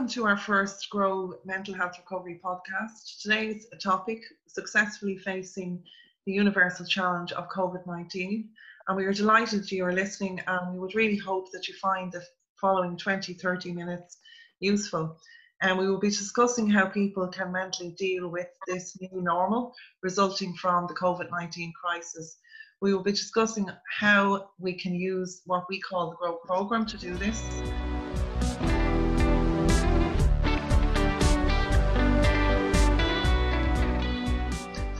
welcome to our first Grow Mental Health Recovery podcast. Today's topic successfully facing the universal challenge of COVID 19. And we are delighted that you are listening, and we would really hope that you find the following 20 30 minutes useful. And we will be discussing how people can mentally deal with this new normal resulting from the COVID 19 crisis. We will be discussing how we can use what we call the GROW program to do this.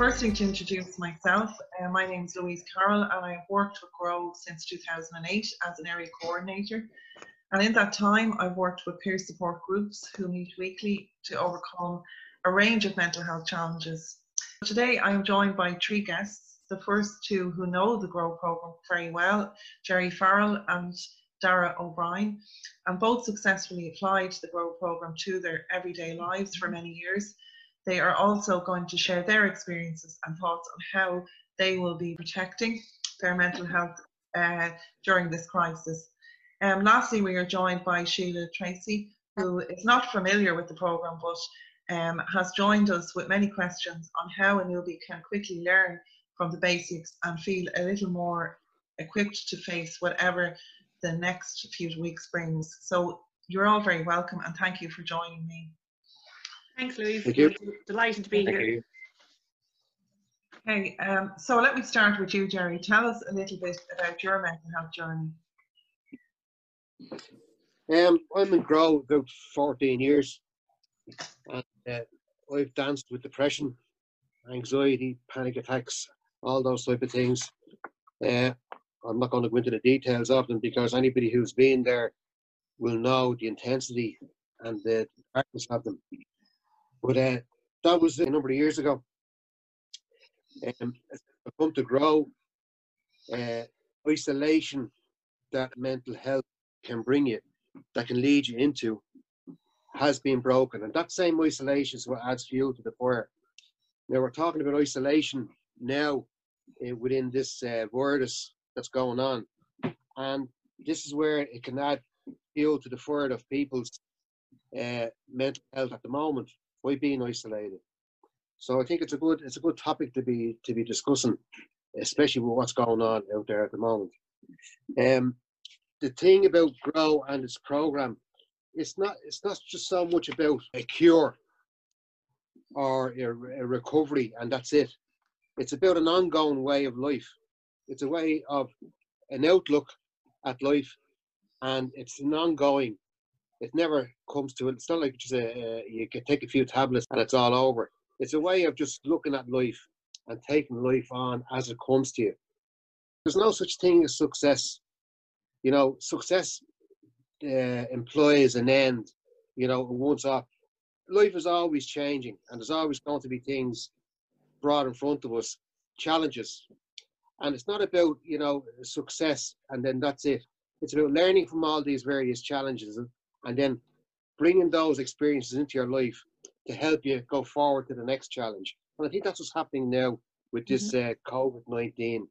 Firstly, to introduce myself, uh, my name is Louise Carroll and I have worked with GROW since 2008 as an area coordinator. And in that time, I've worked with peer support groups who meet weekly to overcome a range of mental health challenges. Today, I am joined by three guests. The first two who know the GROW program very well, Jerry Farrell and Dara O'Brien, and both successfully applied the GROW program to their everyday lives for many years. They are also going to share their experiences and thoughts on how they will be protecting their mental health uh, during this crisis. Um, lastly, we are joined by Sheila Tracy, who is not familiar with the programme but um, has joined us with many questions on how a newbie can quickly learn from the basics and feel a little more equipped to face whatever the next few weeks brings. So you're all very welcome and thank you for joining me. Thanks, Louise. Thank you. Delighted to be Thank here. you. Okay, um, so let me start with you, Jerry. Tell us a little bit about your mental health journey. Um, I'm in Grow about 14 years. And uh, I've danced with depression, anxiety, panic attacks, all those type of things. Uh, I'm not going to go into the details of them because anybody who's been there will know the intensity and the practice of them. But uh, that was a number of years ago. Um, come to grow uh, isolation that mental health can bring you, that can lead you into, has been broken. And that same isolation is what adds fuel to the fire. Now, we're talking about isolation now uh, within this uh, virus that's going on. And this is where it can add fuel to the fire of people's uh, mental health at the moment by being isolated. So I think it's a good it's a good topic to be to be discussing, especially with what's going on out there at the moment. Um, the thing about Grow and its program, it's not it's not just so much about a cure or a, a recovery and that's it. It's about an ongoing way of life. It's a way of an outlook at life, and it's an ongoing. It never comes to it. It's not like just a, you can take a few tablets and it's all over. It's a way of just looking at life and taking life on as it comes to you. There's no such thing as success. You know, success uh, implies an end. You know, once off. Life is always changing, and there's always going to be things brought in front of us, challenges. And it's not about you know success and then that's it. It's about learning from all these various challenges and, and then bringing those experiences into your life to help you go forward to the next challenge. And I think that's what's happening now with this uh, COVID nineteen.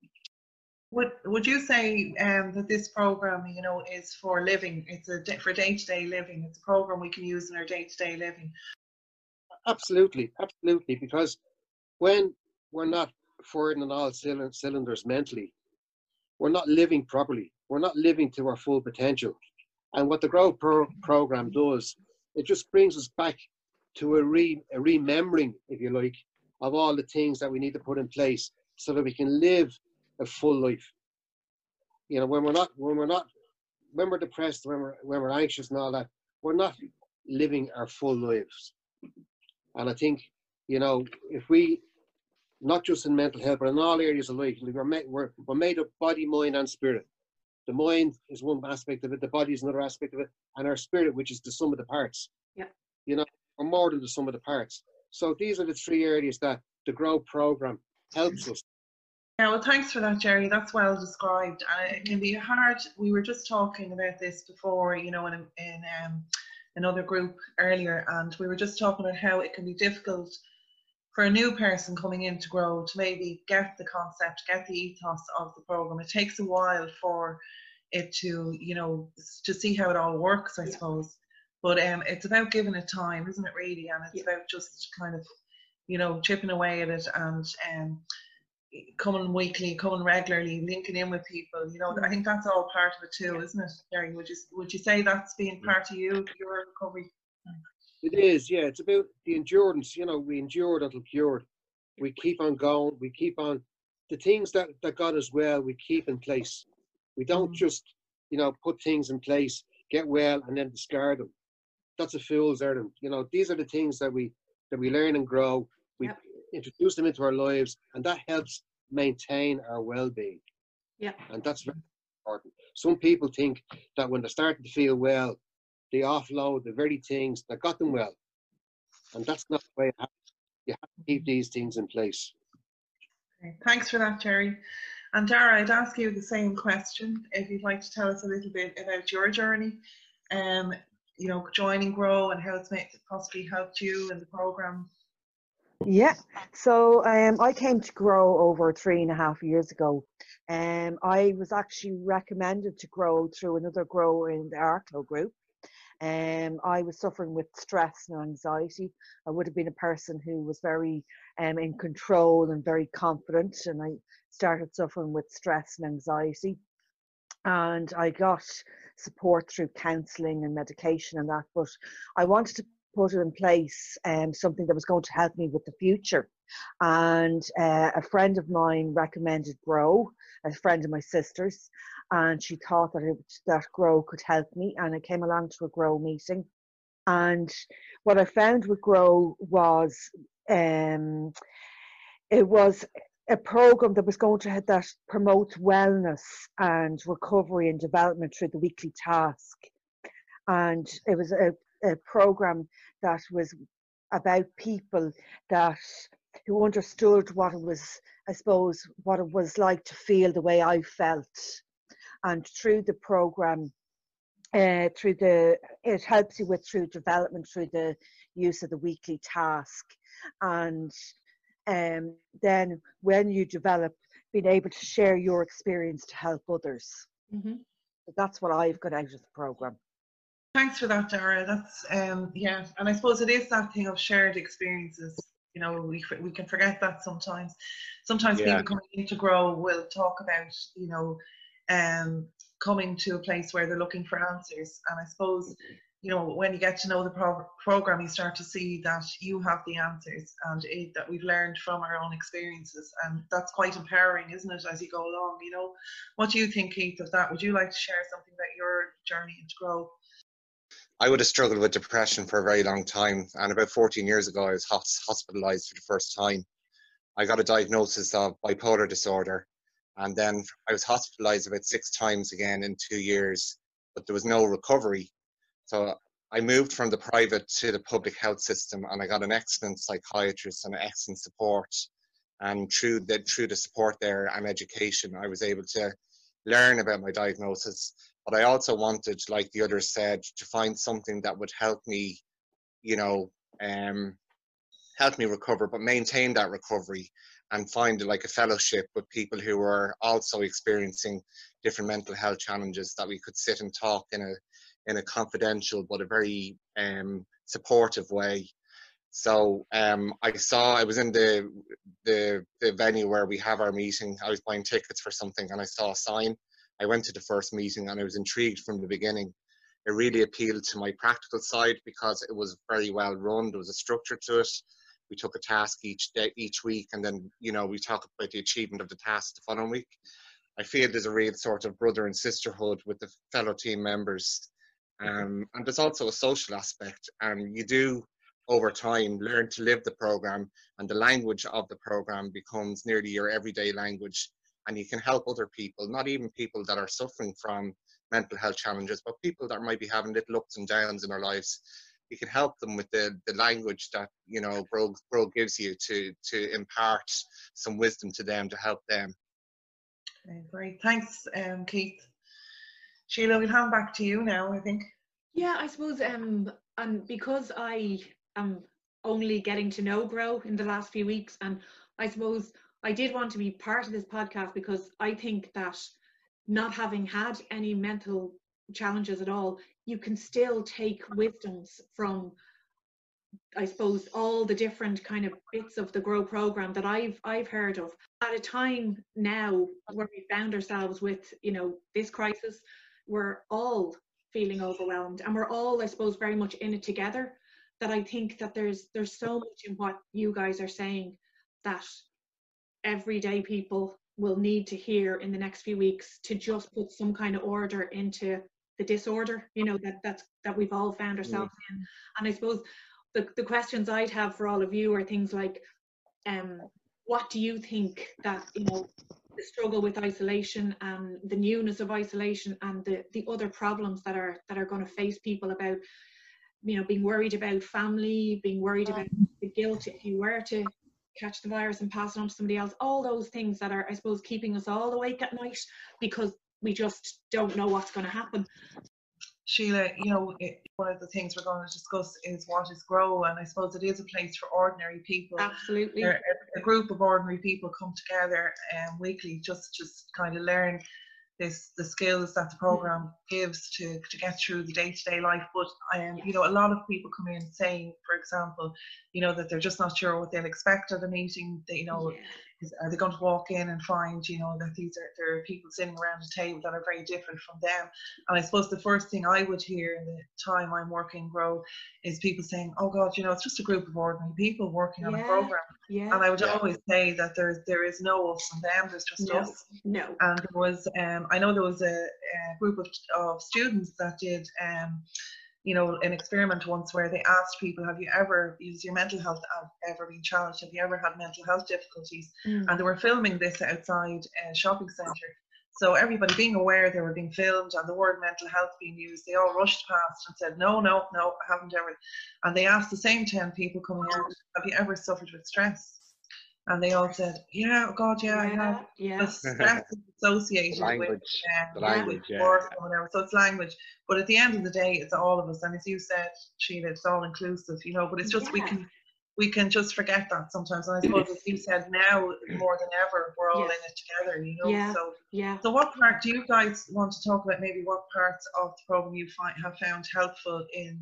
Would Would you say um, that this program, you know, is for living? It's a day- for day to day living. It's a program we can use in our day to day living. Absolutely, absolutely. Because when we're not firing on all cylinders mentally, we're not living properly. We're not living to our full potential. And what the Grow pro- program does, it just brings us back to a, re- a remembering, if you like, of all the things that we need to put in place so that we can live a full life. You know, when we're not, when we're not, when we're depressed, when we're when we're anxious and all that, we're not living our full lives. And I think, you know, if we, not just in mental health, but in all areas of life, we're made, we're, we're made of body, mind, and spirit. The mind is one aspect of it, the body is another aspect of it, and our spirit, which is the sum of the parts. Yeah. You know, or more than the sum of the parts. So these are the three areas that the Grow program helps us. Yeah, well, thanks for that, Jerry. That's well described. And it can be hard. We were just talking about this before, you know, in, in um, another group earlier, and we were just talking about how it can be difficult for a new person coming in to grow to maybe get the concept, get the ethos of the program. It takes a while for it to, you know, to see how it all works, I Yeah. suppose. But um, it's about giving it time, isn't it? Really, and it's Yeah. about just kind of, you know, chipping away at it and um, coming weekly, coming regularly, linking in with people. You know, I think that's all part of it too, isn't it, Gary? Would you would you say that's being part of you, your recovery? It is, yeah. It's about the endurance. You know, we endured until cured. We keep on going. We keep on the things that that got us well. We keep in place. We don't Mhm. just, you know, put things in place, get well, and then discard them. That's a fool's errand. You know, these are the things that we that we learn and grow. We Yep. introduce them into our lives, and that helps maintain our well-being. Yeah. And that's very important. Some people think that when they're starting to feel well, they offload the very things that got them well. And that's not the way it happens. You have to keep these things in place. Okay, Thanks for that, Jerry. And Dara, I'd ask you the same question. If you'd like to tell us a little bit about your journey, um, you know, joining Grow and how it's made, possibly helped you in the program. Yeah, so um, I came to Grow over three and a half years ago. Um, I was actually recommended to Grow through another Grow in the Arklow group. Um, I was suffering with stress and anxiety. I would have been a person who was very um, in control and very confident, and I started suffering with stress and anxiety. And I got support through counselling and medication and that, but I wanted to put in place um, something that was going to help me with the future. And uh, a friend of mine recommended Grow, a friend of my sister's, and she thought that it, that Grow could help me. And I came along to a Grow meeting, and what I found with Grow was um, it was a program that was going to that promote wellness and recovery and development through the weekly task. And it was a, a program that was about people that who understood what it was, I suppose, what it was like to feel the way I felt. And through the program, uh, through the, it helps you with through development through the use of the weekly task. And um, then when you develop, being able to share your experience to help others. hmm So that's what I've got out of the program. Thanks for that, Dara. That's um, yeah, and I suppose it is that thing of shared experiences. You know, we we can forget that sometimes. Sometimes Yeah. people coming into Grow will talk about you know, um, coming to a place where they're looking for answers, and I suppose you know when you get to know the pro- program, you start to see that you have the answers and it, that we've learned from our own experiences, and that's quite empowering, isn't it, as you go along? You know, what do you think, Keith, of that? Would you like to share something about your journey into Grow? I would have struggled with depression for a very long time. And about 14 years ago, I was hospitalized for the first time. I got a diagnosis of bipolar disorder. And then I was hospitalized about six times again in two years, but there was no recovery. So I moved from the private to the public health system and I got an excellent psychiatrist and excellent support. And through the, through the support there and education, I was able to learn about my diagnosis but I also wanted, like the others said, to find something that would help me, you know, um, help me recover, but maintain that recovery and find like a fellowship with people who are also experiencing different mental health challenges that we could sit and talk in a in a confidential but a very um, supportive way. So um, I saw I was in the, the the venue where we have our meeting. I was buying tickets for something and I saw a sign I went to the first meeting and I was intrigued from the beginning. It really appealed to my practical side because it was very well run. There was a structure to it. We took a task each day, each week, and then you know we talk about the achievement of the task the following week. I feel there's a real sort of brother and sisterhood with the fellow team members, um, and there's also a social aspect. And you do over time learn to live the program, and the language of the program becomes nearly your everyday language and you can help other people, not even people that are suffering from mental health challenges, but people that might be having little ups and downs in their lives. You can help them with the, the language that you know Grow, Grow gives you to to impart some wisdom to them to help them. Okay, great. Thanks, um, Keith. Sheila, we'll hand back to you now, I think. Yeah, I suppose um and because I am only getting to know Grow in the last few weeks and I suppose I did want to be part of this podcast because I think that not having had any mental challenges at all, you can still take wisdoms from I suppose all the different kind of bits of the grow program that I've I've heard of. At a time now where we found ourselves with you know this crisis we're all feeling overwhelmed and we're all I suppose very much in it together that I think that there's there's so much in what you guys are saying that everyday people will need to hear in the next few weeks to just put some kind of order into the disorder you know that that's that we've all found ourselves yeah. in and i suppose the, the questions i'd have for all of you are things like um what do you think that you know the struggle with isolation and the newness of isolation and the the other problems that are that are going to face people about you know being worried about family being worried about the guilt if you were to catch the virus and pass it on to somebody else all those things that are i suppose keeping us all awake at night because we just don't know what's going to happen Sheila, you know, it, one of the things we're going to discuss is what is grow, and I suppose it is a place for ordinary people. Absolutely. A, a, group of ordinary people come together um, weekly just just kind of learn this the skills that the program gives to to get through the day to day life. But um, you know, a lot of people come in saying, for example, you know, that they're just not sure what they'll expect at a meeting. That you know, yeah are they going to walk in and find you know that these are there are people sitting around a table that are very different from them and i suppose the first thing i would hear in the time i'm working grow is people saying oh god you know it's just a group of ordinary people working on a program yeah. and i would yeah. always say that there's there is no us and them there's just no, us no and there was um i know there was a, a group of, of students that did um you know, an experiment once where they asked people, have you ever used your mental health Have ever been challenged? Have you ever had mental health difficulties? Mm. And they were filming this outside a shopping centre. So everybody being aware they were being filmed and the word mental health being used, they all rushed past and said, no, no, no, I haven't ever. And they asked the same 10 people coming out, have you ever suffered with stress? And they all said, "Yeah, oh God, yeah, yeah, I have." Yeah. The stress is associated language, with um, the language, yeah. or whatever. So it's language, but at the end of the day, it's all of us. And as you said, Sheila, it's all inclusive, you know. But it's just yeah. we can we can just forget that sometimes. And I suppose, as you said, now more than ever, we're all in it together, you know. Yeah. So yeah. So what part do you guys want to talk about? Maybe what parts of the program you find have found helpful in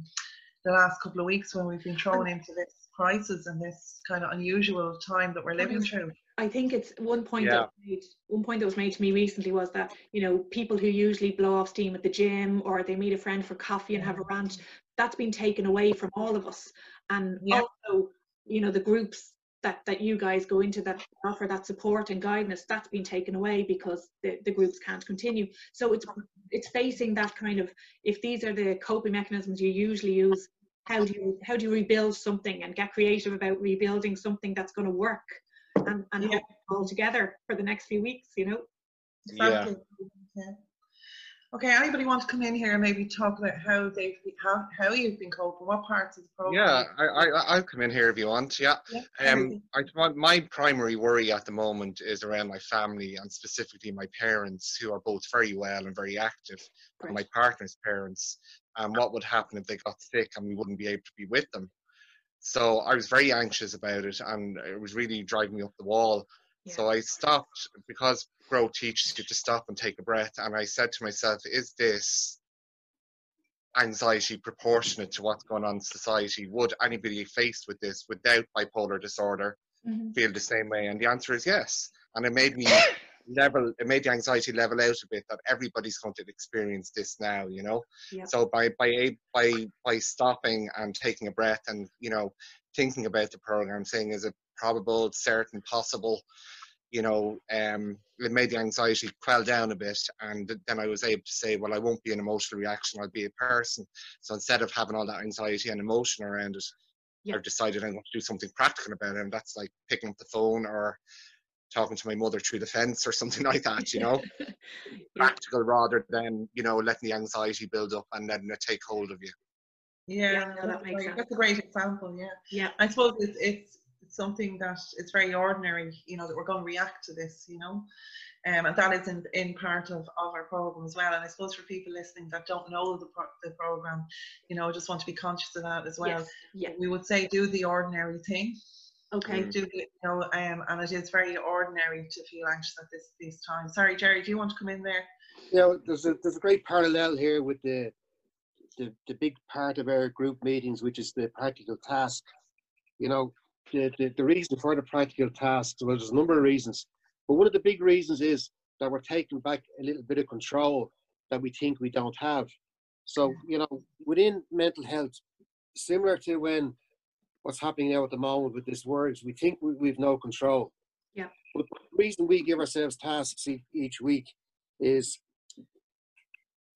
the last couple of weeks when we've been thrown into this crisis and this kind of unusual time that we're living through. I think it's one point yeah. that made, one point that was made to me recently was that you know people who usually blow off steam at the gym or they meet a friend for coffee and have a rant that's been taken away from all of us and yeah. also you know the groups that that you guys go into that offer that support and guidance that's been taken away because the, the groups can't continue so it's it's facing that kind of if these are the coping mechanisms you usually use how do you how do you rebuild something and get creative about rebuilding something that's going to work and, and yeah. all together for the next few weeks you know exactly. yeah. Okay, anybody want to come in here and maybe talk about how they've how, how you've been coping, what parts of the program? Yeah, I, I I'll come in here if you want. Yeah, yeah um, I my primary worry at the moment is around my family and specifically my parents, who are both very well and very active, right. and my partner's parents, and what would happen if they got sick and we wouldn't be able to be with them. So I was very anxious about it, and it was really driving me up the wall. Yeah. So I stopped because Grow teaches you to stop and take a breath, and I said to myself, "Is this anxiety proportionate to what's going on in society? Would anybody faced with this without bipolar disorder mm-hmm. feel the same way?" And the answer is yes. And it made me level it made the anxiety level out a bit that everybody's going to experience this now you know? So by by by by stopping and taking a breath and you know thinking about the program saying is it probable certain possible you know um it made the anxiety quell down a bit and then i was able to say well i won't be an emotional reaction i'll be a person. So instead of having all that anxiety and emotion around it I've decided I'm going to do something practical about it, and that's like picking up the phone or talking to my mother through the fence or something like that, you know, yeah. practical rather than you know letting the anxiety build up and letting it take hold of you. Yeah, yeah no, that makes sense. That's a great example. Yeah, yeah. I suppose it's, it's it's something that it's very ordinary, you know, that we're going to react to this, you know. Um, and that is in, in part of, of our program as well. And I suppose for people listening that don't know the, pro- the program, you know, just want to be conscious of that as well. Yes. Yeah. We would say do the ordinary thing Okay. Mm. do you know, um, and it is very ordinary to feel anxious at this this time. Sorry, Jerry, do you want to come in there? you know, there's a there's a great parallel here with the the, the big part of our group meetings, which is the practical task. You know, the, the, the reason for the practical tasks, well, there's a number of reasons, but one of the big reasons is that we're taking back a little bit of control that we think we don't have. So, you know, within mental health, similar to when what's happening now at the moment with this words, we think we, we've no control. Yeah. But the reason we give ourselves tasks e- each week is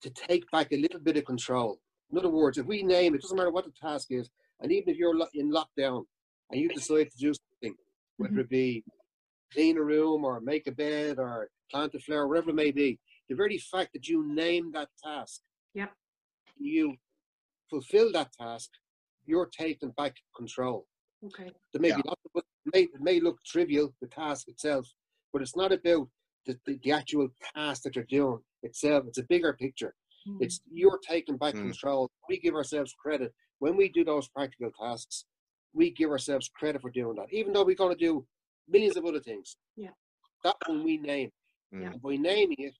to take back a little bit of control. In other words, if we name it, doesn't matter what the task is, and even if you're lo- in lockdown and you decide to do something, whether mm-hmm. it be clean a room or make a bed or plant a flower, whatever it may be, the very fact that you name that task, Yep. you fulfill that task, you're taking back control. Okay. There may Yeah. be lots of, it may, it may look trivial, the task itself, but it's not about the, the, the actual task that you're doing itself. It's a bigger picture. Mm. It's you're taking back Mm. control. We give ourselves credit when we do those practical tasks. We give ourselves credit for doing that, even though we're going to do millions of other things. Yeah. That one we name. Mm. And by naming it,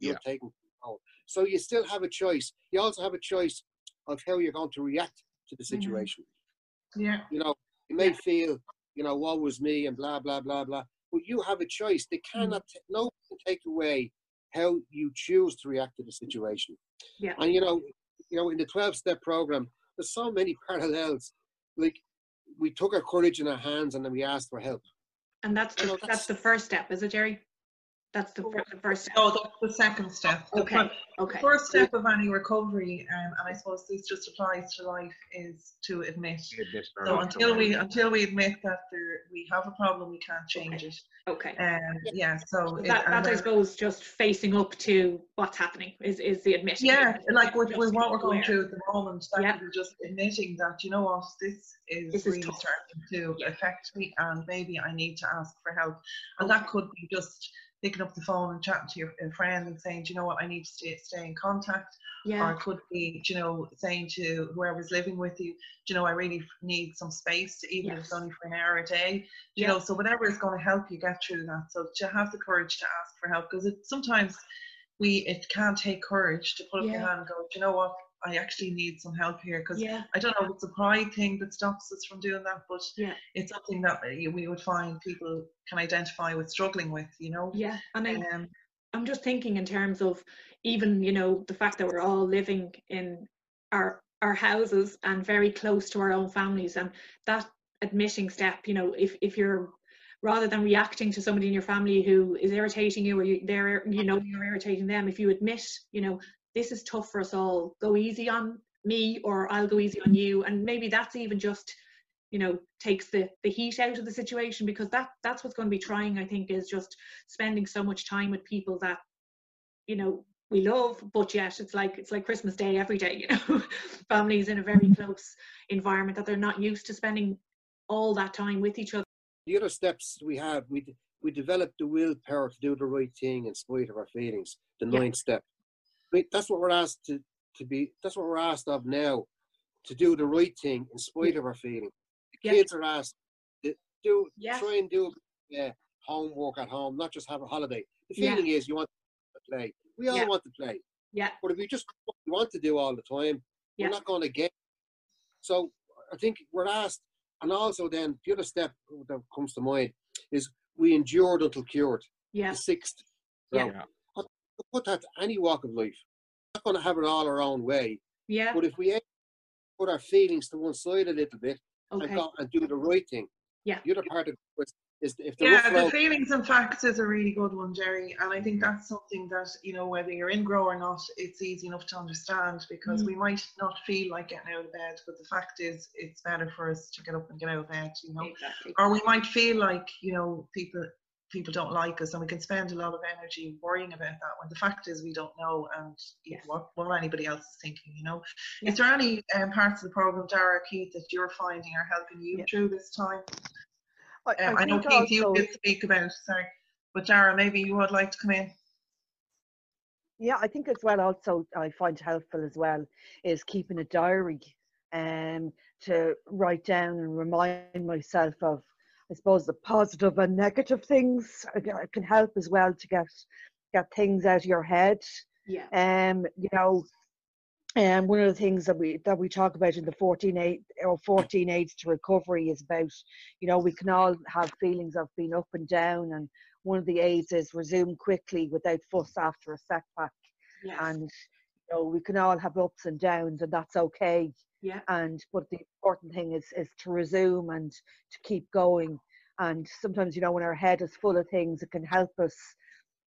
you're Yeah. taking control. So you still have a choice. You also have a choice of how you're going to react to the Mhm. situation. Yeah, You know, you may feel, you know, woe was me and blah blah blah blah. But you have a choice. They cannot. ta- no one can take away how you choose to react to the situation. Yeah. And you know, you know, in the twelve step program, there's so many parallels. Like we took our courage in our hands and then we asked for help. And that's You the, know, that's the first step, is it, Jerry? That's the, fir- the first step. no, that's the second step. The Okay. fir- Okay. First step of any recovery, um, and I suppose this just applies to life, is to admit. So until we until we admit that there, we have a problem, we can't change it. Okay. Um, yeah. So it, That, that's, I then- suppose, just facing up to what's happening is, is the admission. yeah, it. like with, with what we're going aware. through at the moment, that Yeah. we're just admitting that you know what this is This really tough. starting to Yeah. affect me, and maybe I need to ask for help. And that could be just picking up the phone and chatting to your friend and saying, do you know what, I need to stay, stay in contact. Or Yeah. it could be, you know, saying to whoever's living with you, do you know, I really need some space, even if it's only for an hour a day. You Yeah. know, so whatever is going to help you get through that. So to have the courage to ask for help, because it sometimes we it can take courage to put up your hand and go, do you know what, I actually need some help here. Because Yeah. I don't know if it's a pride thing that stops us from doing that, but Yeah. it's something that uh, we would find people can identify with struggling with, you know. Yeah. And I, Um, I'm just thinking in terms of even, you know, the fact that we're all living in our our houses and very close to our own families and that admitting step, you know, if if you're rather than reacting to somebody in your family who is irritating you or you they're you know you're irritating them, if you admit, you know, this is tough for us all, go easy on me or I'll go easy on you. And maybe that's even just you know takes the the heat out of the situation because that that's what's going to be trying i think is just spending so much time with people that you know we love but yet it's like it's like christmas day every day you know families in a very close environment that they're not used to spending all that time with each other The other steps we have, we we develop the willpower to do the right thing in spite of our feelings. The Yeah. ninth step. That's what we're asked to, to be. That's what we're asked of now, to do the right thing in spite of our feelings. The Yeah. kids are asked to do Yeah. try and do uh, homework at home, not just have a holiday. The Yeah. feeling is you want to play. We all Yeah. want to play. yeah But if you just want to do all the time, Yeah. we're not going to get. So I think we're asked, and also then the other step that comes to mind is we endured until cured. yeah The sixth. Yeah. So, I put that to any walk of life. We're not going to have it all our own way, yeah but if we put our feelings to one side a little bit and, okay go, and do the right thing, Yeah. You're the other part of it is if the yeah, the feelings and facts is a really good one, Jerry. And I think that's something that, you know, whether you're in grow or not, it's easy enough to understand because Mm. we might not feel like getting out of bed, but the fact is it's better for us to get up and get out of bed, you know. exactly Or we might feel like, you know, people people don't like us and we can spend a lot of energy worrying about that when the fact is we don't know and Yes. what, what anybody else is thinking, you know. Yeah. Is there any um, parts of the program, Dara, Keith, that you're finding are helping you Yeah. through this time? I, Um, I, know Keith, you also- did speak about, sorry, but Dara, maybe you would like to come in. Yeah, I think as well. Also, I find helpful as well is keeping a diary, um, to write down and remind myself of I suppose the positive and negative things it can help as well to get get things out of your head. Yeah. Um, you know, and one of the things that we that we talk about in the 14 8 or 14 aids to recovery is about, you know, we can all have feelings of being up and down and one of the aids is resume quickly without fuss after a setback. Yes. And know, we can all have ups and downs and that's okay. yeah. And but the important thing is is to resume and to keep going. And sometimes, you know, when our head is full of things, it can help us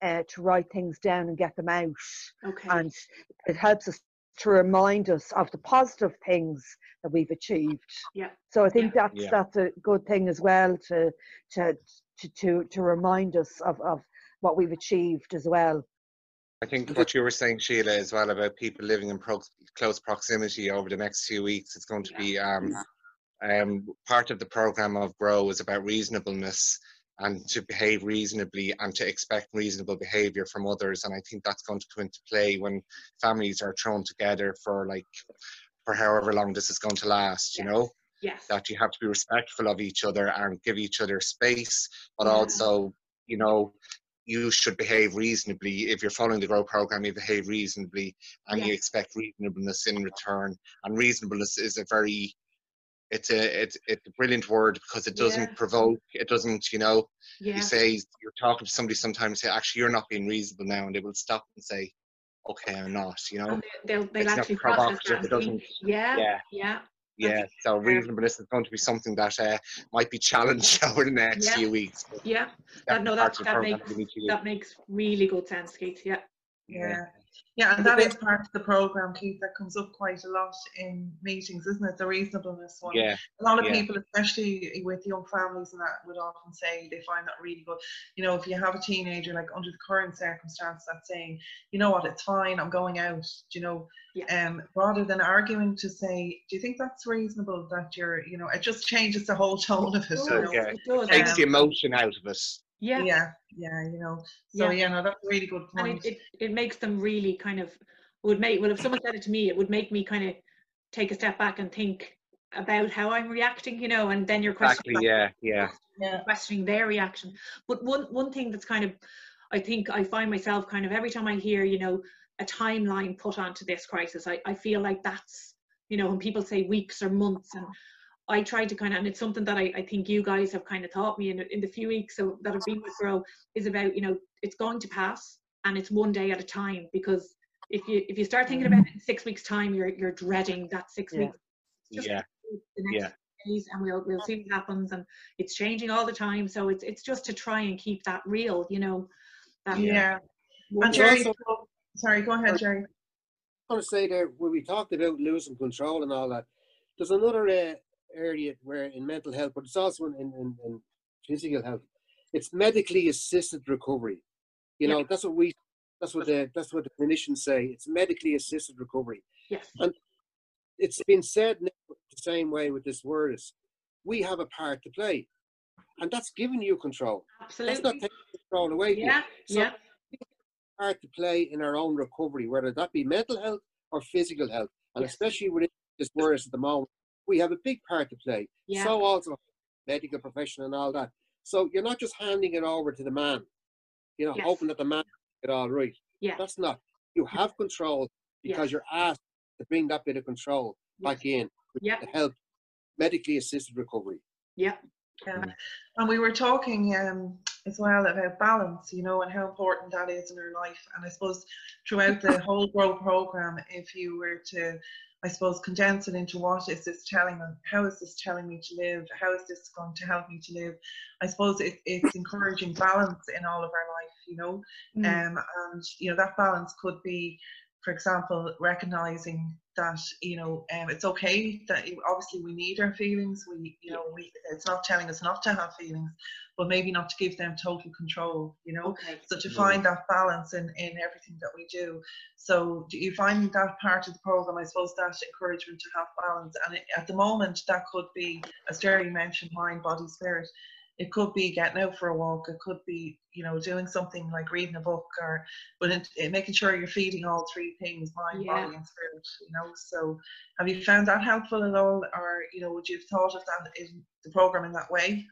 uh, to write things down and get them out Okay. and it helps us to remind us of the positive things that we've achieved. Yeah. So I think that's Yeah. that's a good thing as well to to to to, to remind us of, of what we've achieved as well. I think what you were saying, Sheila, as well about people living in pro- close proximity over the next few weeks, it's going to be um, um, part of the program of Grow is about reasonableness and to behave reasonably and to expect reasonable behavior from others. And I think that's going to come into play when families are thrown together for like for however long this is going to last. You Yes. know yes. that you have to be respectful of each other and give each other space, but Yeah. also, you know, you should behave reasonably. If you're following the Grow program, you behave reasonably and you expect reasonableness in return. And reasonableness is a very it's a it's, it's a brilliant word because it doesn't Yeah. provoke it doesn't you know yeah. you say you're talking to somebody sometimes say actually you're not being reasonable now and they will stop and say okay i'm not you know and they'll they'll not actually process that it doesn't- yeah, yeah yeah, yeah, so reasonableness is going to be something that uh, might be challenged over the next Yeah. few weeks. but yeah. That, no, that, part of the that makes we need to do. that makes really good sense, Keith. Yeah. Yeah. Yeah, and that is part of the program, Keith, that comes up quite a lot in meetings, isn't it? The reasonableness one. yeah, A lot of yeah. people, especially with young families and that, would often say they find that really good. You know, if you have a teenager, like under the current circumstance, that's saying, you know what, it's fine, I'm going out, you know, Yeah. um, rather than arguing to say, do you think that's reasonable that you're, you know, it just changes the whole tone of it. It You does, know? Yeah. it does, takes Um, the emotion out of it. Yeah. Yeah, yeah, you know. So Yeah. yeah, no, that's a really good and point. it, it, it makes them really kind of would make well if someone said it to me it would make me kind of take a step back and think about how i'm reacting you know and then you're questioning yeah, yeah. yeah. questioning their reaction but one one thing that's kind of i think i find myself kind of every time i hear you know a timeline put onto this crisis i, I feel like that's you know when people say weeks or months and I try to kind of, and it's something that I, I think you guys have kind of taught me in, in the few weeks so, that I've been with Grow is about, you know, it's going to pass and it's one day at a time because if you if you start thinking about it in six weeks time, you're you're dreading that six Yeah. weeks. Just Yeah, the next days and we'll we'll see what happens and it's changing all the time. So it's it's just to try and keep that real, you know. That Yeah. one And Jerry, also- sorry, go ahead, Jerry. I want to say there, when we talked about losing control and all that, there's another uh, area where in mental health, but it's also in, in, in, physical health. It's medically assisted recovery. You know, that's what we, that's what the, that's what the clinicians say. It's medically assisted recovery. yes. And it's been said the same way with this word is, we have a part to play, and that's giving you control. Absolutely. That's not taking control away from you. Yeah, So- yeah, part to play in our own recovery, whether that be mental health or physical health. And Yes. especially within this virus at the moment, we have a big part to play. yeah. So also medical profession and all that. So you're not just handing it over to the man, you know, Yes. hoping that the man get all right. yeah. That's not. You have control because Yes. you're asked to bring that bit of control back in Yeah. to help medically assisted recovery. Yeah. Yeah. And we were talking um, as well about balance, you know, and how important that is in our life. And I suppose throughout the whole Grow program, if you were to, I suppose, condense it into what is this telling them, how is this telling me to live? How is this going to help me to live? I suppose it, it's encouraging balance in all of our life, you know, Mm. um, and you know that balance could be, for example, recognizing that you know um, it's okay that obviously we need our feelings. We you know we it's not telling us not to have feelings, but maybe not to give them total control. You know, Okay. so to Yeah. find that balance in in everything that we do. So do you find that part of the program? I suppose that encouragement to have balance, and it, at the moment that could be, as Jerry mentioned, mind, body, spirit it could be getting out for a walk it could be you know doing something like reading a book or but it, it- making sure you're feeding all three things mind Yeah. body and spirit you know so have you found that helpful at all or you know would you have thought of that in the program in that way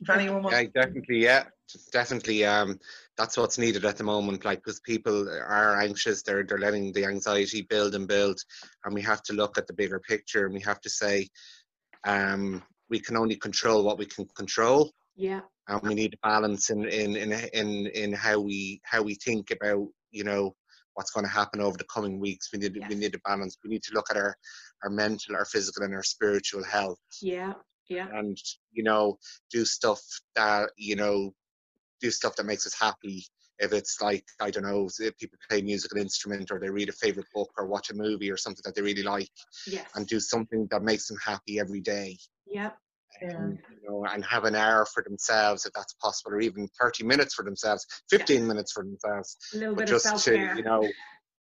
If anyone wants Yeah, definitely. Yeah, definitely. Um, that's what's needed at the moment. Like, because people are anxious, they're they're letting the anxiety build and build, and we have to look at the bigger picture, and we have to say, um, we can only control what we can control, Yeah, and we need a balance in in in in in how we how we think about you know what's going to happen over the coming weeks. We need we need a balance. We need to look at our our mental, our physical, and our spiritual health. Yeah, yeah, and you know do stuff that you know do stuff that makes us happy. If it's like i don't know if people play a musical instrument or they read a favorite book or watch a movie or something that they really like. Yes, and do something that makes them happy every day yeah, Yeah. and, you know, and have an hour for themselves if that's possible or even 30 minutes for themselves 15 minutes for themselves a little but bit of just self to you know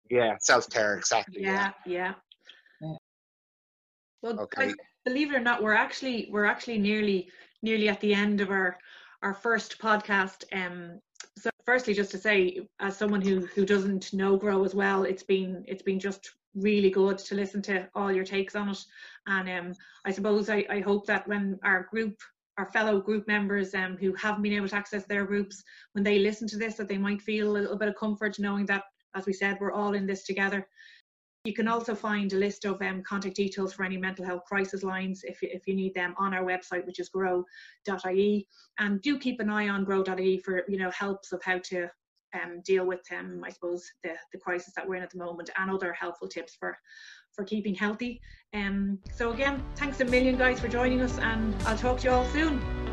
yeah self-care exactly yeah, yeah. Yeah. Well, Okay. believe it or not, we're actually we're actually nearly nearly at the end of our our first podcast. Um, firstly, just to say, as someone who who doesn't know Grow as well, it's been it's been just really good to listen to all your takes on it. And um, I suppose I, I hope that when our group our fellow group members um, who haven't been able to access their groups, when they listen to this, that they might feel a little bit of comfort knowing that, as we said, we're all in this together. You can also find a list of um, contact details for any mental health crisis lines if you, if you need them on our website, which is grow.ie. And do keep an eye on grow.ie for you know helps of how to um, deal with um, I suppose the, the crisis that we're in at the moment and other helpful tips for for keeping healthy. Um, so again, thanks a million guys for joining us and I'll talk to you all soon.